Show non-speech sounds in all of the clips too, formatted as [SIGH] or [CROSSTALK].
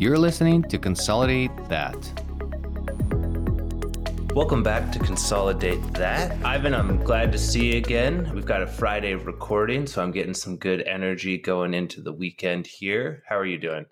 You're listening to Consolidate That. Welcome back to Consolidate That. Ivan, I'm glad to see you again. We've got a Friday recording, so I'm getting some good energy going into the weekend here. How are you doing?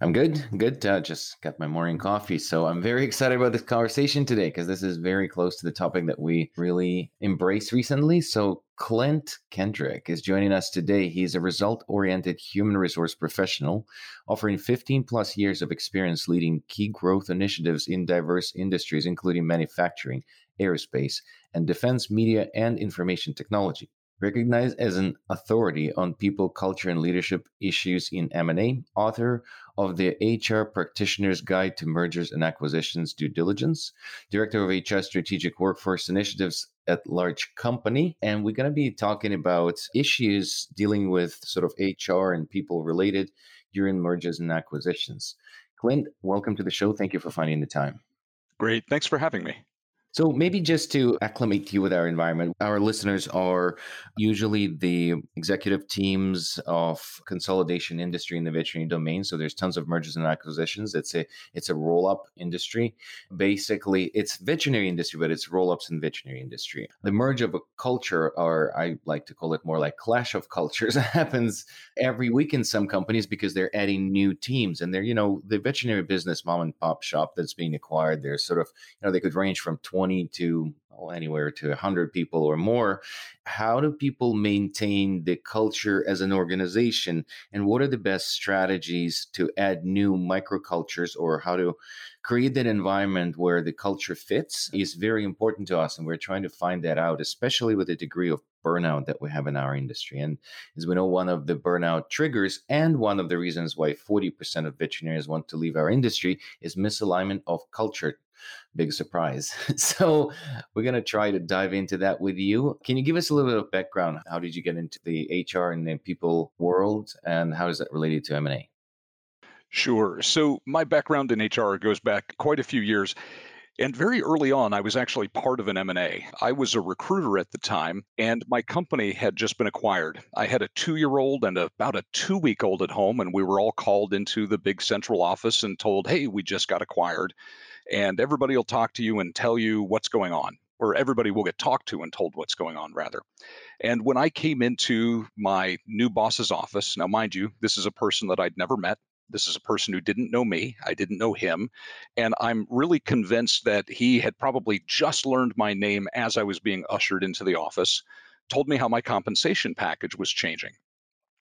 I'm good. Good. Uh, just got my morning coffee. So I'm very excited about this conversation today because this is very close to the topic that we really embraced recently. So Clint Kendrick is joining us today. He's a result oriented human resource professional, offering 15 plus years of experience leading key growth initiatives in diverse industries, including manufacturing, aerospace, and defense, media, and information technology recognized as an authority on people, culture, and leadership issues in M&A, author of the HR Practitioner's Guide to Mergers and Acquisitions Due Diligence, director of HR Strategic Workforce Initiatives at Large Company. And we're going to be talking about issues dealing with sort of HR and people related during mergers and acquisitions. Clint, welcome to the show. Thank you for finding the time. Great. Thanks for having me. So, maybe just to acclimate you with our environment, our listeners are usually the executive teams of consolidation industry in the veterinary domain. So, there's tons of mergers and acquisitions. It's a it's a roll up industry. Basically, it's veterinary industry, but it's roll ups in veterinary industry. The merge of a culture, or I like to call it more like clash of cultures, [LAUGHS] happens every week in some companies because they're adding new teams, and they're you know the veterinary business mom and pop shop that's being acquired. They're sort of you know they could range from 20 20 to well, anywhere to 100 people or more. How do people maintain the culture as an organization? And what are the best strategies to add new microcultures or how to create that environment where the culture fits is very important to us. And we're trying to find that out, especially with the degree of burnout that we have in our industry. And as we know, one of the burnout triggers and one of the reasons why 40% of veterinarians want to leave our industry is misalignment of culture big surprise. [LAUGHS] so we're going to try to dive into that with you. Can you give us a little bit of background? How did you get into the HR and the people world and how is that related to M&A? Sure. So my background in HR goes back quite a few years. And very early on, I was actually part of an M&A. I was a recruiter at the time, and my company had just been acquired. I had a two-year-old and about a two-week-old at home, and we were all called into the big central office and told, "Hey, we just got acquired." And everybody will talk to you and tell you what's going on or everybody will get talked to and told what's going on rather. And when I came into my new boss's office, now mind you, this is a person that I'd never met. This is a person who didn't know me. I didn't know him. And I'm really convinced that he had probably just learned my name as I was being ushered into the office, told me how my compensation package was changing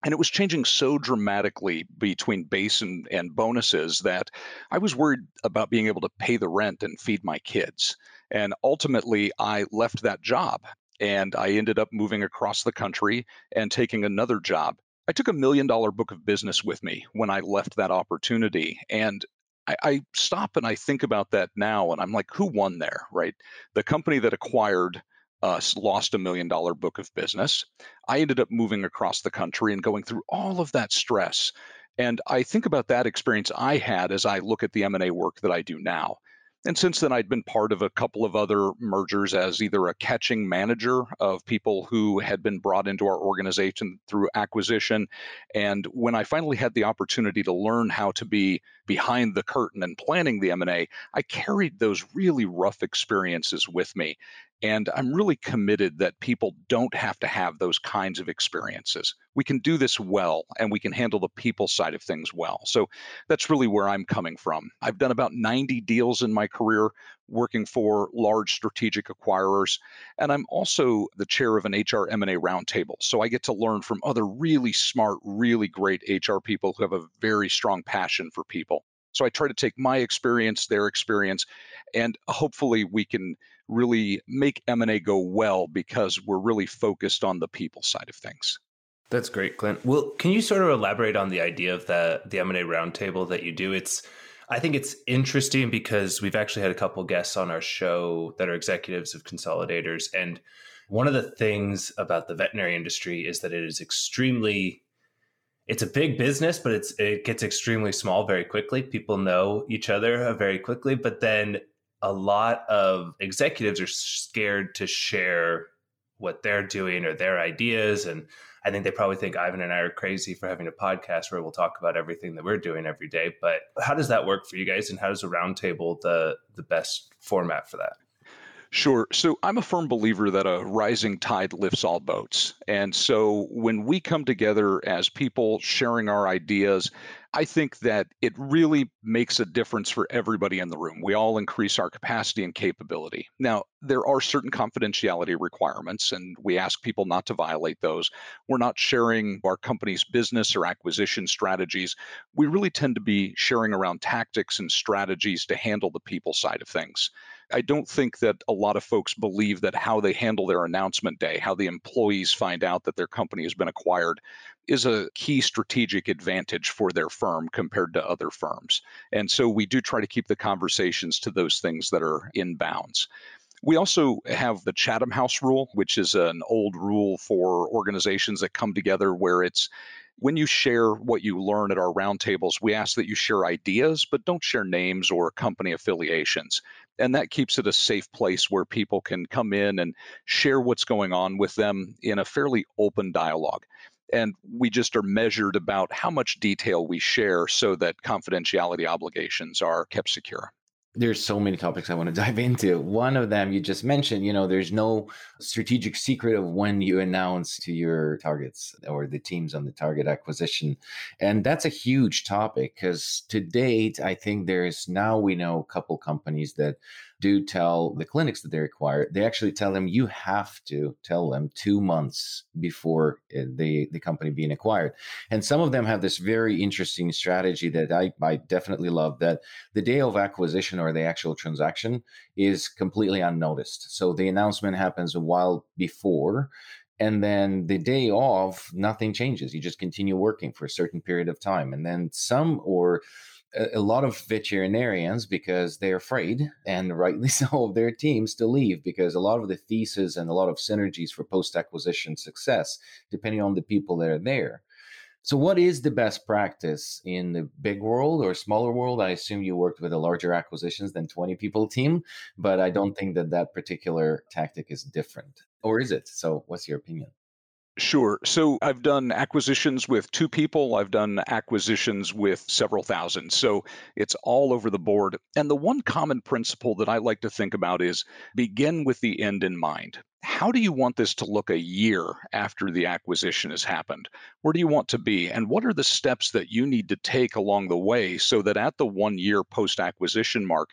and it was changing so dramatically between base and, and bonuses that I was worried about being able to pay the rent and feed my kids. And ultimately, I left that job and I ended up moving across the country and taking another job. I took a million dollar book of business with me when I left that opportunity. And I, I, stop and I think about that now, and I'm like, who won there, right? The company that acquired uh, lost a million dollar book of business. I ended up moving across the country and going through all of that stress. And I think about that experience I had as I look at the M&A work that I do now. And since then, I'd been part of a couple of other mergers as either a catching manager of people who had been brought into our organization through acquisition. And when I finally had the opportunity to learn how to be behind the curtain and planning the M&A, I carried those really rough experiences with me. And I'm really committed that people don't have to have those kinds of experiences. We can do this well and we can handle the people side of things well. So that's really where I'm coming from. I've done about 90 deals in my career working for large strategic acquirers and I'm also the chair of an HR M&A roundtable. So I get to learn from other really smart, really great HR people who have a very strong passion for people. So I try to take my experience, their experience, and hopefully we can really make M&A go well because we're really focused on the people side of things. That's great, Clint. Well, can you sort of elaborate on the idea of the the M&A roundtable that you do? It's I think it's interesting because we've actually had a couple guests on our show that are executives of consolidators and one of the things about the veterinary industry is that it is extremely it's a big business, but it's it gets extremely small very quickly. People know each other uh, very quickly, but then a lot of executives are scared to share what they're doing or their ideas and I think they probably think Ivan and I are crazy for having a podcast where we'll talk about everything that we're doing every day. But how does that work for you guys? And how does a roundtable the the best format for that? Sure. So I'm a firm believer that a rising tide lifts all boats. And so when we come together as people sharing our ideas, I think that it really makes a difference for everybody in the room. We all increase our capacity and capability. Now, there are certain confidentiality requirements, and we ask people not to violate those. We're not sharing our company's business or acquisition strategies. We really tend to be sharing around tactics and strategies to handle the people side of things. I don't think that a lot of folks believe that how they handle their announcement day, how the employees find out that their company has been acquired, is a key strategic advantage for their firm compared to other firms. And so we do try to keep the conversations to those things that are in bounds. We also have the Chatham House rule, which is an old rule for organizations that come together where it's when you share what you learn at our roundtables, we ask that you share ideas, but don't share names or company affiliations. And that keeps it a safe place where people can come in and share what's going on with them in a fairly open dialogue. And we just are measured about how much detail we share so that confidentiality obligations are kept secure there's so many topics I want to [LAUGHS] dive into. One of them you just mentioned, you know, there's no strategic secret of when you announce to your targets or the teams on the target acquisition. And that's a huge topic because to date, I think there's now we know a couple companies that do tell the clinics that they require, they actually tell them you have to tell them two months before eh, the, the company being acquired. And some of them have this very interesting strategy that I, I definitely love that the day of acquisition or the actual transaction is completely unnoticed. So the announcement happens a while before and then the day off nothing changes you just continue working for a certain period of time and then some or a, lot of veterinarians because they're afraid, and rightly [LAUGHS] so, of their teams to leave because a lot of the thesis and a lot of synergies for post acquisition success, depending on the people that are there. So, what is the best practice in the big world or smaller world? I assume you worked with a larger acquisitions than 20 people team, but I don't think that that particular tactic is different. Or is it? So, what's your opinion? Sure. So I've done acquisitions with two people. I've done acquisitions with several thousand. So it's all over the board. And the one common principle that I like to think about is begin with the end in mind. How do you want this to look a year after the acquisition has happened? Where do you want to be? And what are the steps that you need to take along the way so that at the one year post acquisition mark,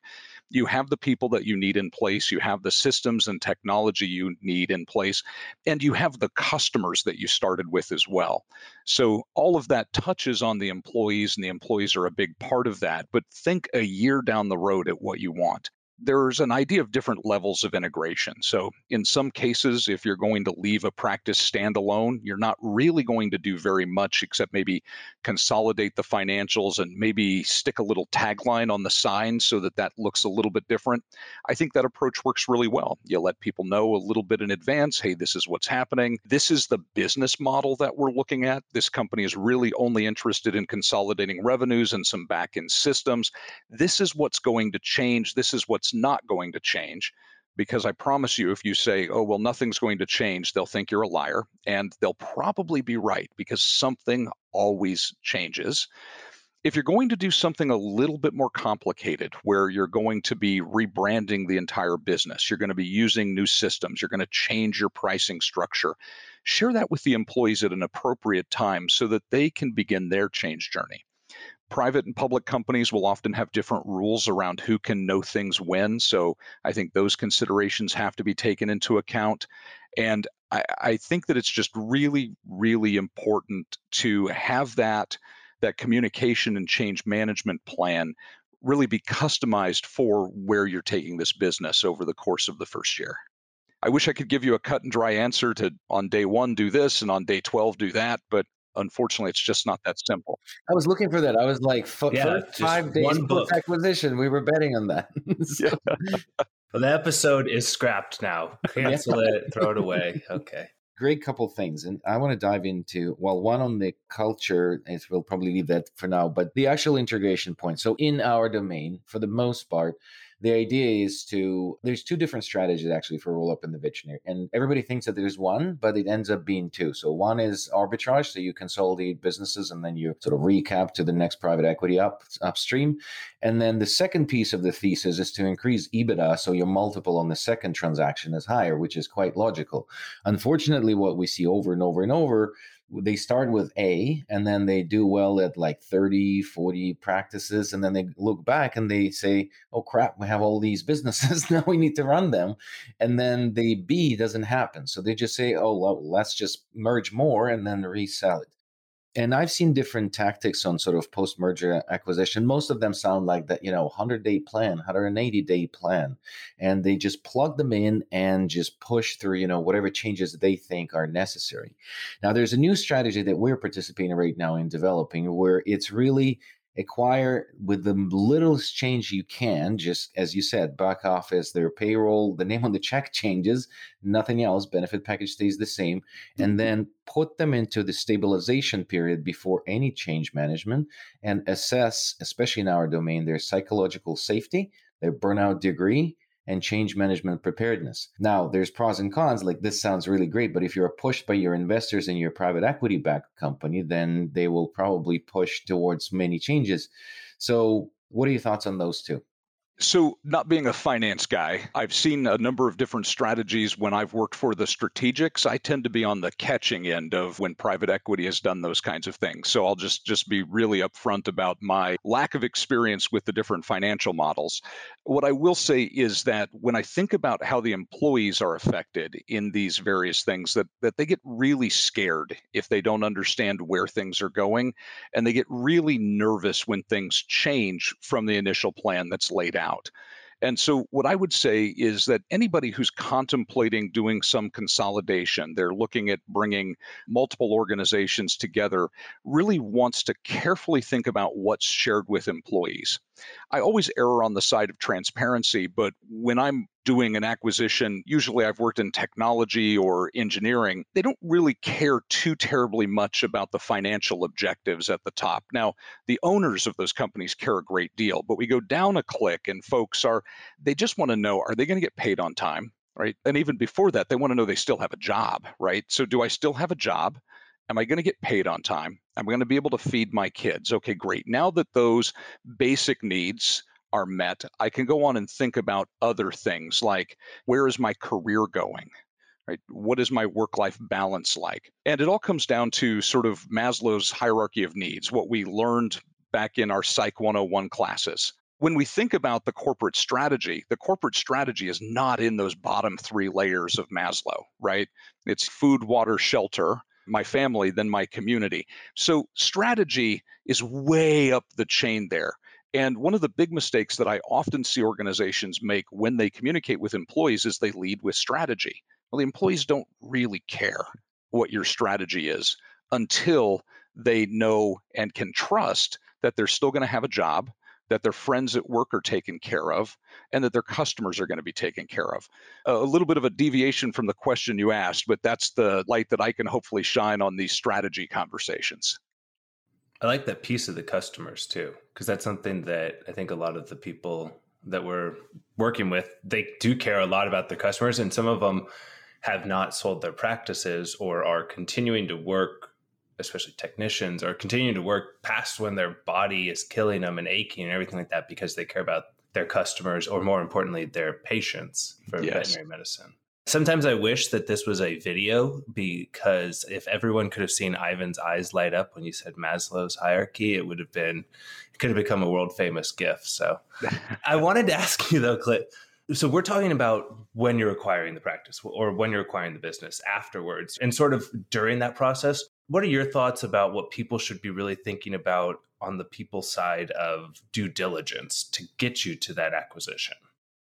you have the people that you need in place, you have the systems and technology you need in place, and you have the customers that you started with as well. So all of that touches on the employees, and the employees are a big part of that. But think a year down the road at what you want there's an idea of different levels of integration. So, in some cases, if you're going to leave a practice standalone, you're not really going to do very much except maybe consolidate the financials and maybe stick a little tagline on the sign so that that looks a little bit different. I think that approach works really well. You let people know a little bit in advance hey, this is what's happening. This is the business model that we're looking at. This company is really only interested in consolidating revenues and some back end systems. This is what's going to change. This is what what's not going to change. Because I promise you, if you say, oh, well, nothing's going to change, they'll think you're a liar. And they'll probably be right because something always changes. If you're going to do something a little bit more complicated, where you're going to be rebranding the entire business, you're going to be using new systems, you're going to change your pricing structure, share that with the employees at an appropriate time so that they can begin their change journey private and public companies will often have different rules around who can know things when. So I think those considerations have to be taken into account. And I, think that it's just really, really important to have that that communication and change management plan really be customized for where you're taking this business over the course of the first year. I wish I could give you a cut and dry answer to on day one do this and on day 12 do that, but unfortunately, it's just not that simple. I was looking for that. I was like, f- yeah, five days one book. acquisition. We were betting on that. [LAUGHS] [LAUGHS] so. yeah. well, the episode is scrapped now. [LAUGHS] Cancel it. Throw it away. Okay. Great couple things, and I want to dive into well, one on the culture, and we'll probably leave that for now, but the actual integration point. So, in our domain, for the most part, the idea is to there's two different strategies actually for roll up in the veterinary and everybody thinks that there's one but it ends up being two. So one is arbitrage so you consolidate businesses and then you sort of recap to the next private equity up upstream. And then the second piece of the thesis is to increase ebitda so your multiple on the second transaction is higher which is quite logical. Unfortunately what we see over and over and over they start with A and then they do well at like 30, 40 practices. And then they look back and they say, oh crap, we have all these businesses. [LAUGHS] now we need to run them. And then the B doesn't happen. So they just say, oh, well, let's just merge more and then resell it and I've seen different tactics on sort of post merger acquisition. Most of them sound like that, you know, 100 day plan, 180 day plan. And they just plug them in and just push through, you know, whatever changes they think are necessary. Now, there's a new strategy that we're participating right now in developing where it's really acquire with the littlest change you can just as you said back office their payroll the name on the check changes nothing else benefit package stays the same and mm-hmm. then put them into the stabilization period before any change management and assess especially in our domain their psychological safety their burnout degree and change management preparedness. Now, there's pros and cons. Like this sounds really great, but if you're pushed by your investors in your private equity backed company, then they will probably push towards many changes. So, what are your thoughts on those two? So, not being a finance guy, I've seen a number of different strategies when I've worked for the strategics. I tend to be on the catching end of when private equity has done those kinds of things. So, I'll just just be really upfront about my lack of experience with the different financial models. What I will say is that when I think about how the employees are affected in these various things that that they get really scared if they don't understand where things are going and they get really nervous when things change from the initial plan that's laid out out. And so, what I would say is that anybody who's contemplating doing some consolidation, they're looking at bringing multiple organizations together, really wants to carefully think about what's shared with employees. I always err on the side of transparency, but when I'm doing an acquisition, usually I've worked in technology or engineering, they don't really care too terribly much about the financial objectives at the top. Now, the owners of those companies care a great deal, but we go down a click and folks are, they just want to know are they going to get paid on time? Right. And even before that, they want to know they still have a job, right? So, do I still have a job? Am I going to get paid on time? Am I going to be able to feed my kids? Okay, great. Now that those basic needs are met, I can go on and think about other things like where is my career going? Right? What is my work life balance like? And it all comes down to sort of Maslow's hierarchy of needs, what we learned back in our Psych 101 classes. When we think about the corporate strategy, the corporate strategy is not in those bottom three layers of Maslow, right? It's food, water, shelter, my family, then my community. So strategy is way up the chain there. And one of the big mistakes that I often see organizations make when they communicate with employees is they lead with strategy. Well, the employees don't really care what your strategy is until they know and can trust that they're still going to have a job, that their friends at work are taken care of, and that their customers are going to be taken care of. A little bit of a deviation from the question you asked, but that's the light that I can hopefully shine on these strategy conversations. I like that piece of the customers too, because that's something that I think a lot of the people that we're working with, they do care a lot about their customers, and some of them have not sold their practices or are continuing to work, especially technicians, are continuing to work past when their body is killing them and aching and everything like that because they care about their customers or more importantly their patients for yes. veterinary medicine. Sometimes I wish that this was a video because if everyone could have seen Ivan's eyes light up when you said Maslow's hierarchy, it would have been, it could have become a world famous GIF. So [LAUGHS] I wanted to ask you though, Clint. So we're talking about when you're acquiring the practice or when you're acquiring the business afterwards and sort of during that process. What are your thoughts about what people should be really thinking about on the people side of due diligence to get you to that acquisition?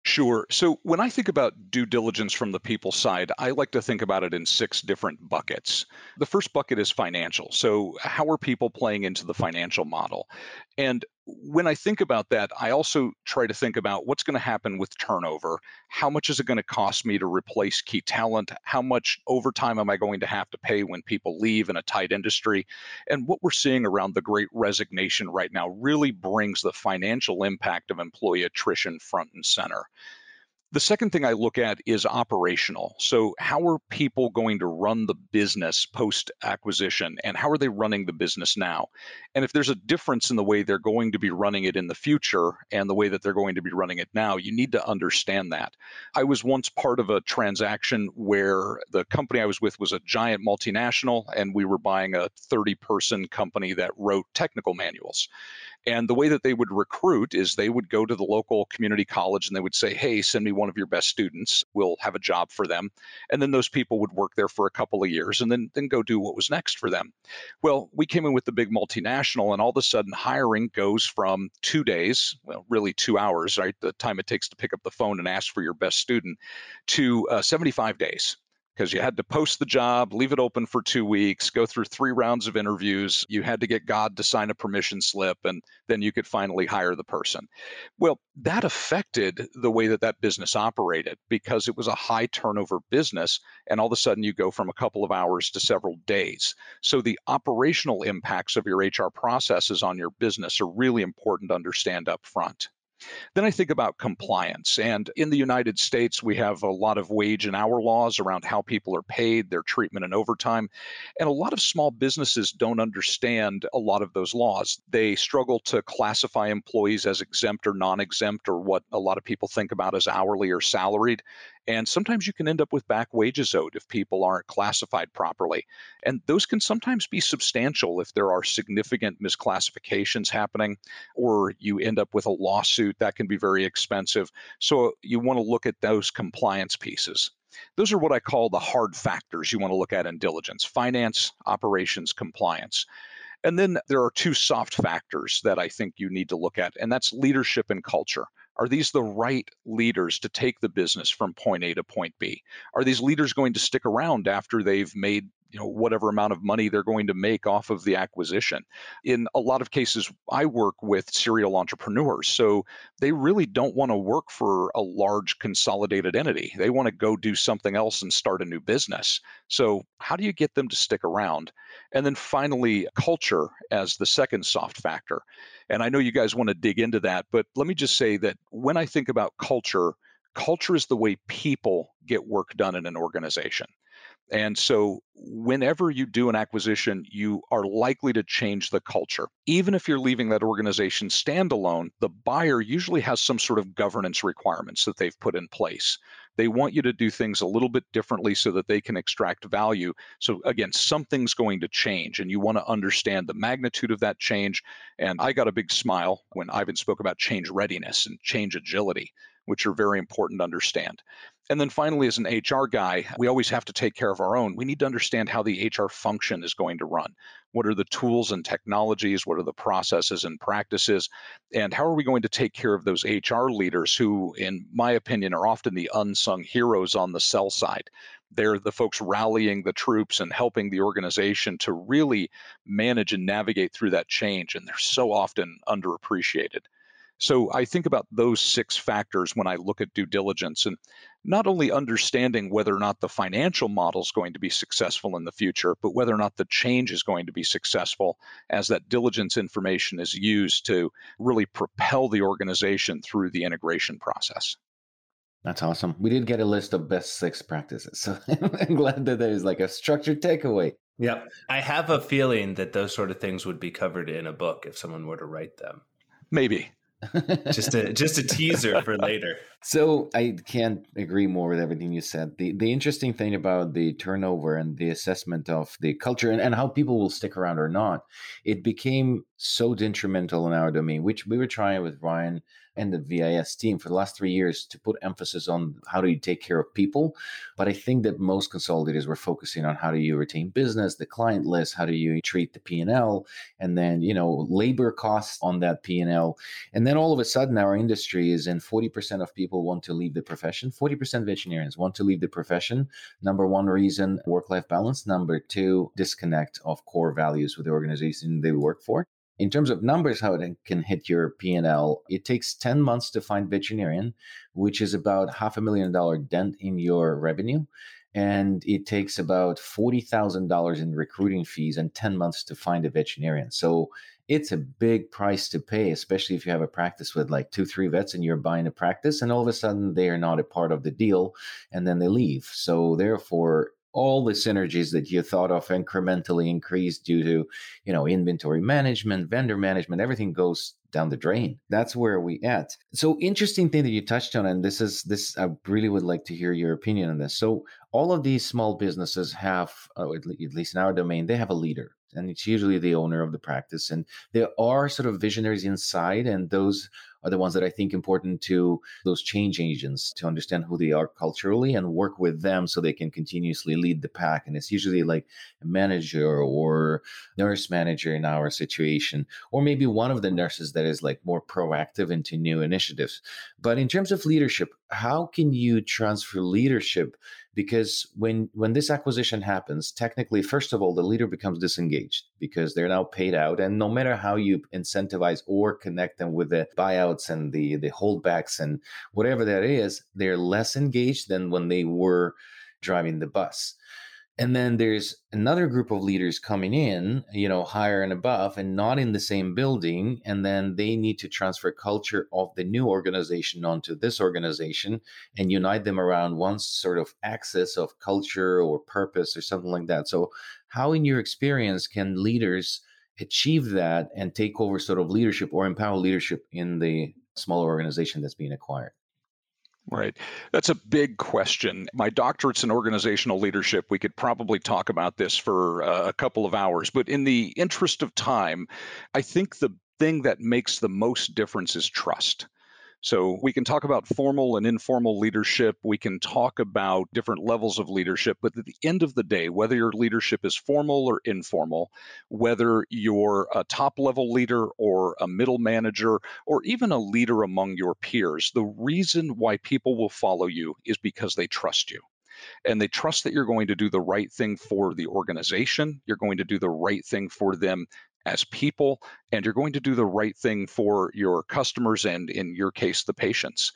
Sure. So when I think about due diligence from the people side, I like to think about it in six different buckets. The first bucket is financial. So, how are people playing into the financial model? And when I think about that, I also try to think about what's going to happen with turnover. How much is it going to cost me to replace key talent? How much overtime am I going to have to pay when people leave in a tight industry? And what we're seeing around the great resignation right now really brings the financial impact of employee attrition front and center. The second thing I look at is operational. So, how are people going to run the business post acquisition and how are they running the business now? And if there's a difference in the way they're going to be running it in the future and the way that they're going to be running it now, you need to understand that. I was once part of a transaction where the company I was with was a giant multinational and we were buying a 30 person company that wrote technical manuals. And the way that they would recruit is they would go to the local community college and they would say, Hey, send me one of your best students. We'll have a job for them. And then those people would work there for a couple of years and then, then go do what was next for them. Well, we came in with the big multinational, and all of a sudden, hiring goes from two days, well, really two hours, right? The time it takes to pick up the phone and ask for your best student, to uh, 75 days because you had to post the job, leave it open for two weeks, go through three rounds of interviews. You had to get God to sign a permission slip, and then you could finally hire the person. Well, that affected the way that that business operated because it was a high turnover business. And all of a sudden, you go from a couple of hours to several days. So the operational impacts of your HR processes on your business are really important to understand up front. Then I think about compliance. And in the United States, we have a lot of wage and hour laws around how people are paid, their treatment and overtime. And a lot of small businesses don't understand a lot of those laws. They struggle to classify employees as exempt or non exempt, or what a lot of people think about as hourly or salaried. And sometimes you can end up with back wages owed if people aren't classified properly. And those can sometimes be substantial if there are significant misclassifications happening, or you end up with a lawsuit that can be very expensive. So you want to look at those compliance pieces. Those are what I call the hard factors you want to look at in diligence finance, operations, compliance. And then there are two soft factors that I think you need to look at, and that's leadership and culture. Are these the right leaders to take the business from point A to point B? Are these leaders going to stick around after they've made you know whatever amount of money they're going to make off of the acquisition. In a lot of cases i work with serial entrepreneurs so they really don't want to work for a large consolidated entity. They want to go do something else and start a new business. So how do you get them to stick around? And then finally culture as the second soft factor. And I know you guys want to dig into that, but let me just say that when I think about culture, culture is the way people get work done in an organization. And so, whenever you do an acquisition, you are likely to change the culture. Even if you're leaving that organization standalone, the buyer usually has some sort of governance requirements that they've put in place. They want you to do things a little bit differently so that they can extract value. So, again, something's going to change, and you want to understand the magnitude of that change. And I got a big smile when Ivan spoke about change readiness and change agility which are very important to understand. And then finally, as an HR guy, we always have to take care of our own. We need to understand how the HR function is going to run. What are the tools and technologies? What are the processes and practices? And how are we going to take care of those HR leaders who, in my opinion, are often the unsung heroes on the sell side? They're the folks rallying the troops and helping the organization to really manage and navigate through that change. And they're so often underappreciated. So I think about those six factors when I look at due diligence and not only understanding whether or not the financial model is going to be successful in the future, but whether or not the change is going to be successful as that diligence information is used to really propel the organization through the integration process. That's awesome. We did get a list of best six practices. So [LAUGHS] I'm glad that there's like a structured takeaway. Yep. I have a feeling that those sort of things would be covered in a book if someone were to write them. Maybe just a just a teaser for [LAUGHS] later. So I can't agree more with everything you said. The the interesting thing about the turnover and the assessment of the culture and, and how people will stick around or not, it became so detrimental in our domain, which we were trying with Ryan and the VIS team for the last three years to put emphasis on how do you take care of people. But I think that most consolidators were focusing on how do you retain business, the client list, how do you treat the P&L, and then, you know, labor costs on that P&L. And then all of a sudden our industry is in 40% of people want to leave the profession. 40% of engineers want to leave the profession. Number one reason, work-life balance. Number two, disconnect of core values with the organization they work for. in terms of numbers, how it can hit your P&L, it takes 10 months to find veterinarian, which is about half a million dollar dent in your revenue. And it takes about $40,000 in recruiting fees and 10 months to find a veterinarian. So it's a big price to pay, especially if you have a practice with like two, three vets and you're buying a practice and all of a sudden they are not a part of the deal and then they leave. So therefore, all the synergies that you thought of incrementally increase due to, you know, inventory management, vendor management, everything goes down the drain. That's where we at. So interesting thing that you touched on, and this is this I really would like to hear your opinion on this. So all of these small businesses have, uh, at least in our domain, they have a leader and it's usually the owner of the practice. And there are sort of visionaries inside, and those are the ones that I think important to those change agents to understand who they are culturally and work with them so they can continuously lead the pack. And it's usually like a manager or nurse manager in our situation, or maybe one of the nurses that is like more proactive into new initiatives. But in terms of leadership, how can you transfer leadership because when when this acquisition happens technically first of all the leader becomes disengaged because they're now paid out. And no matter how you incentivize or connect them with the buyouts and the the holdbacks and whatever that is they're less engaged than when they were driving the bus and then there's another group of leaders coming in you know higher and above and not in the same building and then they need to transfer culture of the new organization onto this organization and unite them around one sort of axis of culture or purpose or something like that. So how in your experience can leaders achieve that and take over sort of leadership or empower leadership in the smaller organization that's being acquired Right. That's a big question. My doctorate's in organizational leadership. We could probably talk about this for uh, a couple of hours, but in the interest of time, I think the thing that makes the most difference is trust. So we can talk about formal and informal leadership. We can talk about different levels of leadership. But at the end of the day, whether your leadership is formal or informal, whether you're a top level leader or a middle manager or even a leader among your peers, the reason why people will follow you is because they trust you and they trust that you're going to do the right thing for the organization. You're going to do the right thing for them as people, and you're going to do the right thing for your customers and, in your case, the patients.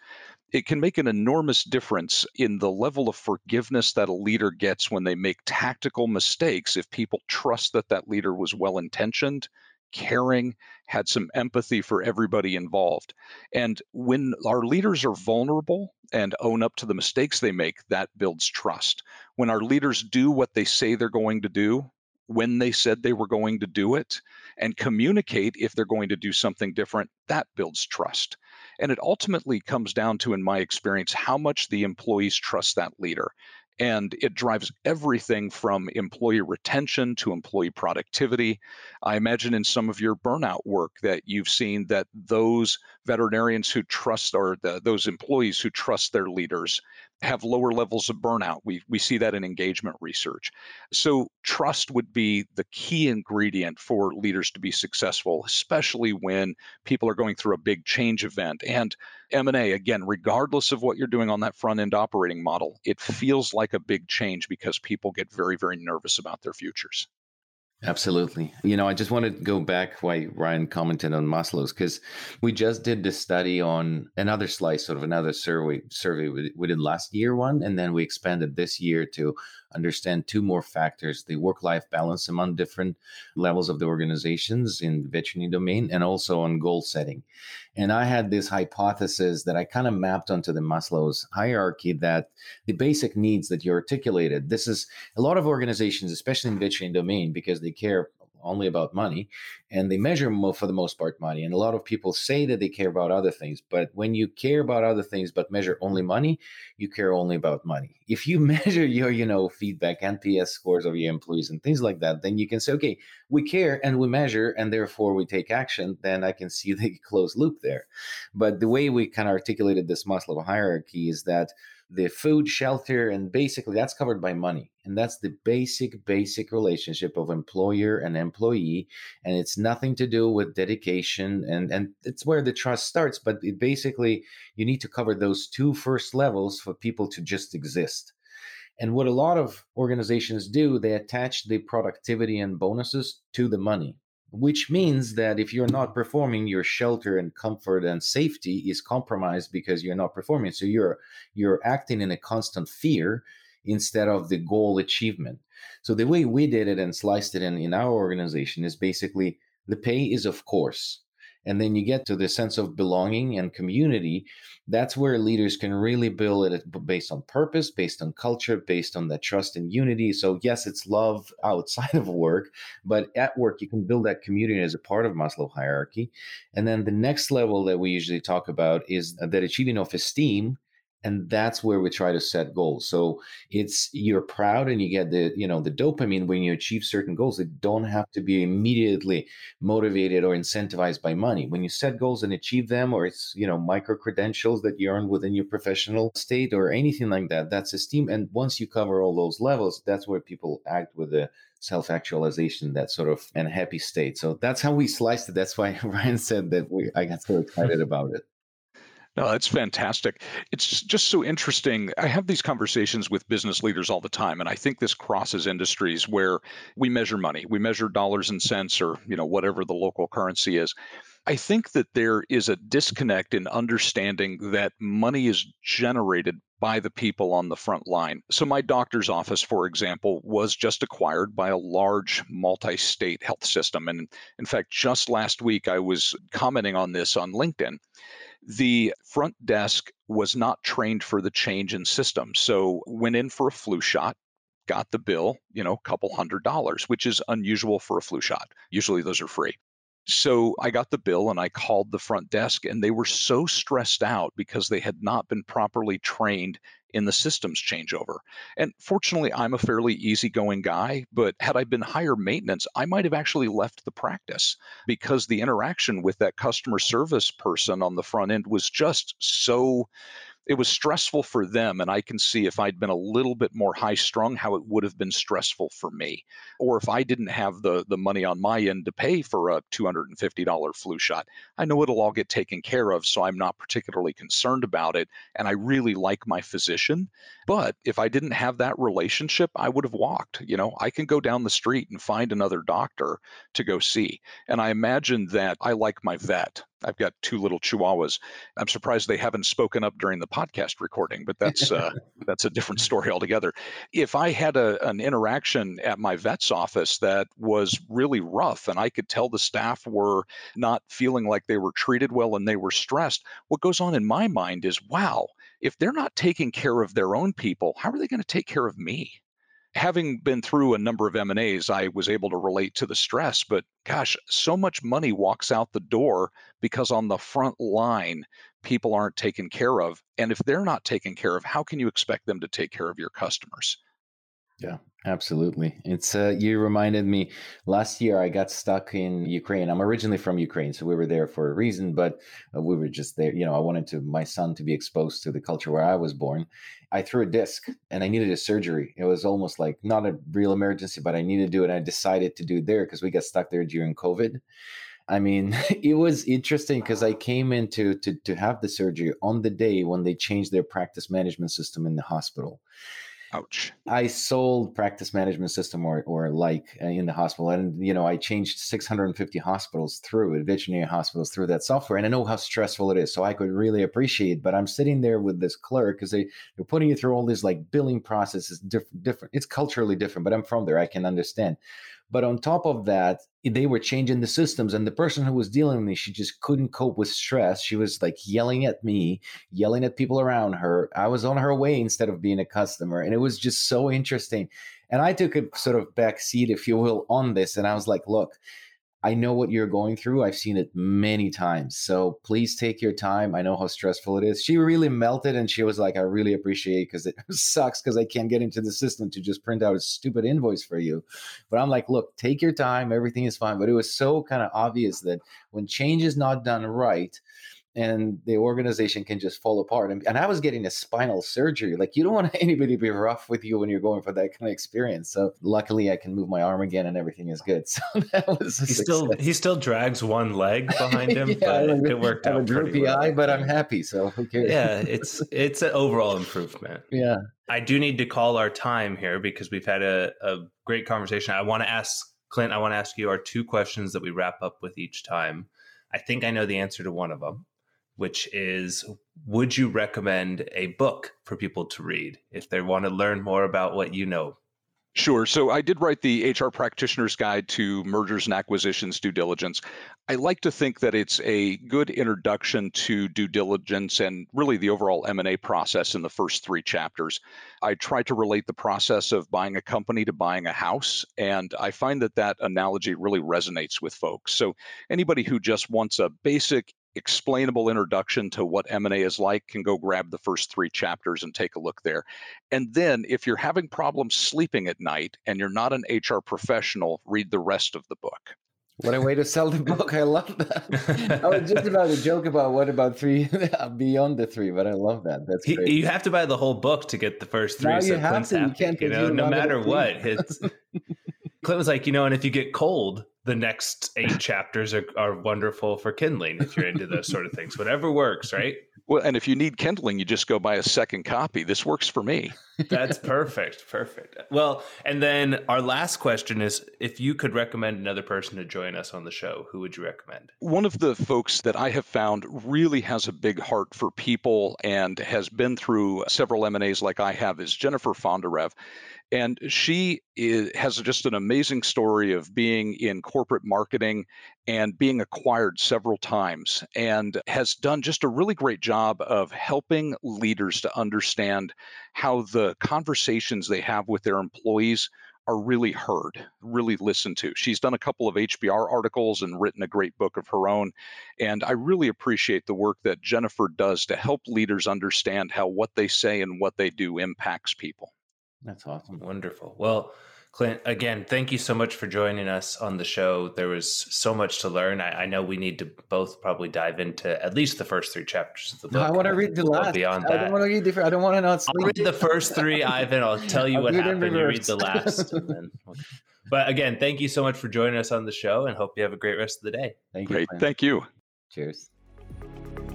It can make an enormous difference in the level of forgiveness that a leader gets when they make tactical mistakes if people trust that that leader was well intentioned caring, had some empathy for everybody involved. And when our leaders are vulnerable and own up to the mistakes they make, that builds trust. When our leaders do what they say they're going to do, when they said they were going to do it and communicate if they're going to do something different, that builds trust. And it ultimately comes down to, in my experience, how much the employees trust that leader. And it drives everything from employee retention to employee productivity. I imagine in some of your burnout work that you've seen that those veterinarians who trust or the, those employees who trust their leaders have lower levels of burnout. We, we see that in engagement research. So, trust would be the key ingredient for leaders to be successful, especially when people are going through a big change event. And M&A, again, regardless of what you're doing on that front end operating model, it feels like a big change because people get very, very nervous about their futures. Absolutely. You know, I just want to go back why Ryan commented on Maslow's because we just did this study on another slice, sort of another survey survey we did last year one, and then we expanded this year to understand two more factors: the work-life balance among different levels of the organizations in veterinary domain, and also on goal setting. And I had this hypothesis that I kind of mapped onto the Maslow's hierarchy that the basic needs that you articulated. This is a lot of organizations, especially in veterinary domain, because they care only about money and they measure for the most part money and a lot of people say that they care about other things but when you care about other things but measure only money you care only about money. [LAUGHS] If you [LAUGHS] measure your you know feedback nps scores of your employees and things like that then you can say okay we care and we measure and therefore we take action then i can [LAUGHS] see the closed loop there. But the way we kind of articulated this maslow hierarchy is that the food, shelter, and basically that's covered by money. And that's the basic, basic relationship of employer and employee. And it's nothing to do with dedication. And, and it's where the trust starts. But it basically, you need to cover those two first levels for people to just exist. And what a lot of organizations do, they attach the productivity and bonuses to the money which means that if you're not performing your shelter and comfort and safety is compromised because you're not performing. So you're you're acting in a constant fear instead of the goal achievement. So the way we did it and sliced it in in our organization is basically the pay is of course and then you get to the sense of belonging and community that's where leaders can really build it based on purpose based on culture based on that trust and unity. So yes it's love outside [LAUGHS] of work but at work you can build that community as a part of maslow hierarchy. And then the next level that we usually talk about is uh, that achieving of esteem and that's where we try to set goals so it's you're proud and you get the you know the dopamine when you achieve certain goals that don't have to be immediately motivated or incentivized by money when you set goals and achieve them or it's you know micro credentials that you earn within your professional state or anything like that that's esteem and once you cover all those levels that's where people act with the self actualization, that sort of and happy state. So that's how we sliced it. That's why [LAUGHS] Ryan said that we I got so excited about it. No, that's fantastic. It's just, so interesting. I have these conversations with business leaders all the time, and I think this crosses industries where we measure money, we measure dollars and cents, or you know whatever the local currency is. I think that there is a disconnect in understanding that money is generated by the people on the front line. So, my doctor's office, for example, was just acquired by a large multi state health system. And in fact, just last week, I was commenting on this on LinkedIn the front desk was not trained for the change in system. So went in for a flu shot, got the bill, you know, a couple hundred dollars, which is unusual for a flu shot. Usually those are free. So I got the bill and I called the front desk, and they were so stressed out because they had not been properly trained in the systems changeover. And fortunately, I'm a fairly easygoing guy, but had I been higher maintenance, I might have actually left the practice because the interaction with that customer service person on the front end was just so it was stressful for them and i can see if i'd been a little bit more high strung how it would have been stressful for me. Or if i didn't have the the money on my end to pay for a $250 flu shot i know it'll all get taken care of so i'm not particularly concerned about it and i really like my physician. But if i didn't have that relationship i would have walked you know? I can go down the street and find another doctor to go see and i imagine that i like my vet I've got two little chihuahuas. I'm surprised they haven't spoken up during the podcast recording, but that's uh, [LAUGHS] that's a different story altogether. If I had a, an interaction at my vet's office that was really rough, and I could tell the staff were not feeling like they were treated well and they were stressed, what goes on in my mind is, wow, if they're not taking care of their own people, how are they going to take care of me? Having been through a number of M&As, I was able to relate to the stress, but gosh, so much money walks out the door because on the front line, people aren't taken care of. And if they're not taken care of, how can you expect them to take care of your customers? Yeah, absolutely. It's uh, you reminded me last year I got stuck in Ukraine. I'm originally from Ukraine, so we were there for a reason, but uh, we were just there. You know, I wanted to my son to be exposed to the culture where I was born. I threw a disc and I needed a surgery. It was almost like not a real emergency, but I needed to do it. I decided to do it there because we got stuck there during COVID. I mean, [LAUGHS] it was interesting because I came in to, to, to have the surgery on the day when they changed their practice management system in the hospital. Ouch. I sold practice management system or, or like uh, in the hospital. And, you know, I changed 650 hospitals through veterinary hospitals through that software. And I know how stressful it is. So I could really appreciate, but I'm sitting there with this clerk because they, they're putting you through all these like billing processes, different, different. It's culturally different, but I'm from there. I can understand. But on top of that, they were changing the systems, and the person who was dealing with me, she just couldn't cope with stress. She was like yelling at me, yelling at people around her. I was on her way instead of being a customer, and it was just so interesting. And I took a sort of back seat, if you will, on this, and I was like, "Look, I know what you're going through. I've seen it many times. So please take your time. I know how stressful it is. She really melted and she was like, I really appreciate because it [LAUGHS] sucks because I can't get into the system to just print out a stupid invoice for you. But I'm like, look, take your time. Everything is fine. But it was so kind of obvious that when change is not done right, and the organization can just fall apart. And, and, I was getting a spinal surgery. Like you don't want [LAUGHS] anybody to be rough with you when you're going for that kind of experience. So luckily, I can move my arm again, and everything is good. [LAUGHS] So that was he still he still drags one leg behind [LAUGHS] him, yeah, but it worked out. a droopy well. eye, but I'm happy. So who cares? Yeah, it's it's an overall improvement. Yeah, I do need to call our time here because we've had a, a great conversation. I want to ask Clint, I want to ask you our two questions that we wrap up with each time. I think I know the answer to one of them, which is Would you recommend a book for people to read if they want to learn more about what you know? Sure. So I did write the HR Practitioner's Guide to Mergers and Acquisitions Due Diligence. I like to think that it's a good introduction to due diligence and really the overall M&A process in the first 3 chapters. I try to relate the process of buying a company to buying a house and I find that that analogy really resonates with folks. So anybody who just wants a basic explainable introduction to what M&A is like can go grab the first 3 chapters and take a look there. And then if you're having problems sleeping at night and you're not an HR professional, read the rest of the book. What a way to sell the book. I love that. I was just about to joke about what about three [LAUGHS] beyond the three, but I love that. That's great. You have to buy the whole book to get the first three. Now you have to. You can't you know, no matter what. It's Clint was like, you know, and if you get cold, the next eight [LAUGHS] chapters are, are wonderful for kindling if you're into those sort of things. Whatever works, right? Well, and if you need kindling, you just go buy a second copy. This works for me. That's perfect. Perfect. Well, and then our last question is if you could recommend another person to join us on the show, who would you recommend? One of the folks that I have found really has a big heart for people and has been through several M&As like I have is Jennifer Fondrevay. And she is, has just an amazing story of being in corporate marketing and being acquired several times and has done just a really great job of helping leaders to understand how the conversations they have with their employees are really heard, really listened to. She's done a couple of HBR articles and written a great book of her own. And I really appreciate the work that Jennifer does to help leaders understand how what they say and what they do impacts people. That's awesome. Wonderful. Well, Clint, again, thank you so much for joining us on the show. There was so much to learn. I, I know we need to both probably dive into at least the first three chapters of the [LAUGHS] book. No, I want to read the last. Beyond I that, don't want to read different. I don't want to not sleep. I'll read the first three, [LAUGHS] Ivan. I'll tell you I'll what read in happened. You read the last. and then- [LAUGHS] But again, thank you so much for joining us on the show, and hope you have a great rest of the day. Thank you. Great. Clint. Thank you. Cheers.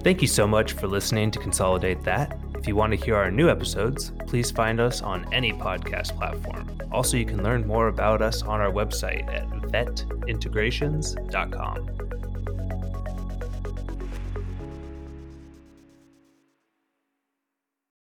Thank you so much for listening to Consolidate That. If you want to hear our new episodes, please find us on any podcast platform. Also, you can learn more about us on our website at vetintegrations.com.